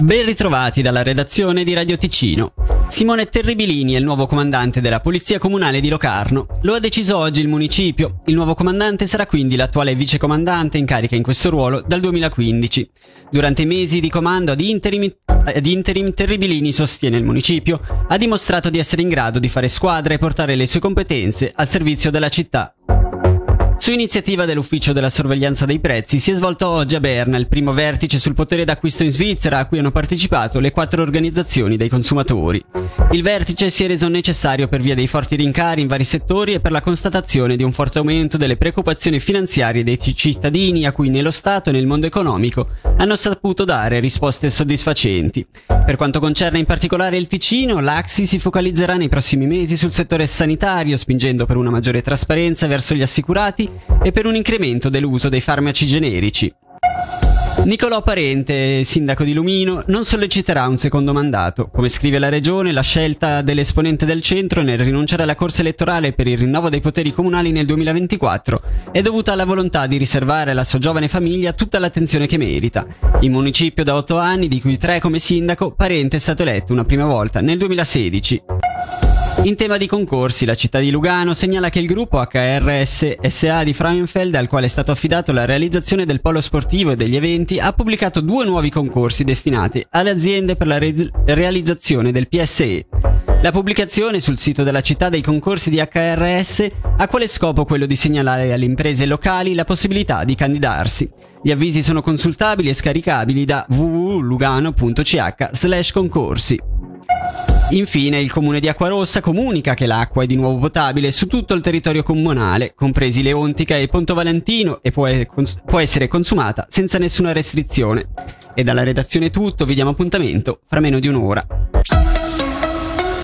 Ben ritrovati dalla redazione di Radio Ticino. Simone Terribilini è il nuovo comandante della Polizia Comunale di Locarno. Lo ha deciso oggi il municipio. Il nuovo comandante sarà quindi l'attuale vicecomandante in carica in questo ruolo dal 2015. Durante i mesi di comando ad interim, ad interim Terribilini sostiene il municipio, ha dimostrato di essere in grado di fare squadra e portare le sue competenze al servizio della città su iniziativa dell'Ufficio della Sorveglianza dei Prezzi si è svolto oggi a Berna il primo vertice sul potere d'acquisto in Svizzera a cui hanno partecipato le quattro organizzazioni dei consumatori. Il vertice si è reso necessario per via dei forti rincari in vari settori e per la constatazione di un forte aumento delle preoccupazioni finanziarie dei cittadini a cui nello Stato e nel mondo economico hanno saputo dare risposte soddisfacenti. Per quanto concerne in particolare il Ticino, l'Axi si focalizzerà nei prossimi mesi sul settore sanitario, spingendo per una maggiore trasparenza verso gli assicurati e per un incremento dell'uso dei farmaci generici. Nicolò Parente, sindaco di Lumino, non solleciterà un secondo mandato. Come scrive la regione, la scelta dell'esponente del centro nel rinunciare alla corsa elettorale per il rinnovo dei poteri comunali nel 2024 è dovuta alla volontà di riservare alla sua giovane famiglia tutta l'attenzione che merita. In municipio da otto anni, di cui tre come sindaco, Parente è stato eletto una prima volta nel 2016. In tema di concorsi, la città di Lugano segnala che il gruppo HRS SA di Frauenfeld, al quale è stato affidato la realizzazione del polo sportivo e degli eventi, ha pubblicato due nuovi concorsi destinati alle aziende per la re- realizzazione del PSE. La pubblicazione sul sito della città dei concorsi di HRS ha quale scopo quello di segnalare alle imprese locali la possibilità di candidarsi. Gli avvisi sono consultabili e scaricabili da www.lugano.ch concorsi. Infine, il comune di Acquarossa comunica che l'acqua è di nuovo potabile su tutto il territorio comunale, compresi Leontica e Ponto Valentino, e può, può essere consumata senza nessuna restrizione. E dalla redazione tutto, vi diamo appuntamento fra meno di un'ora.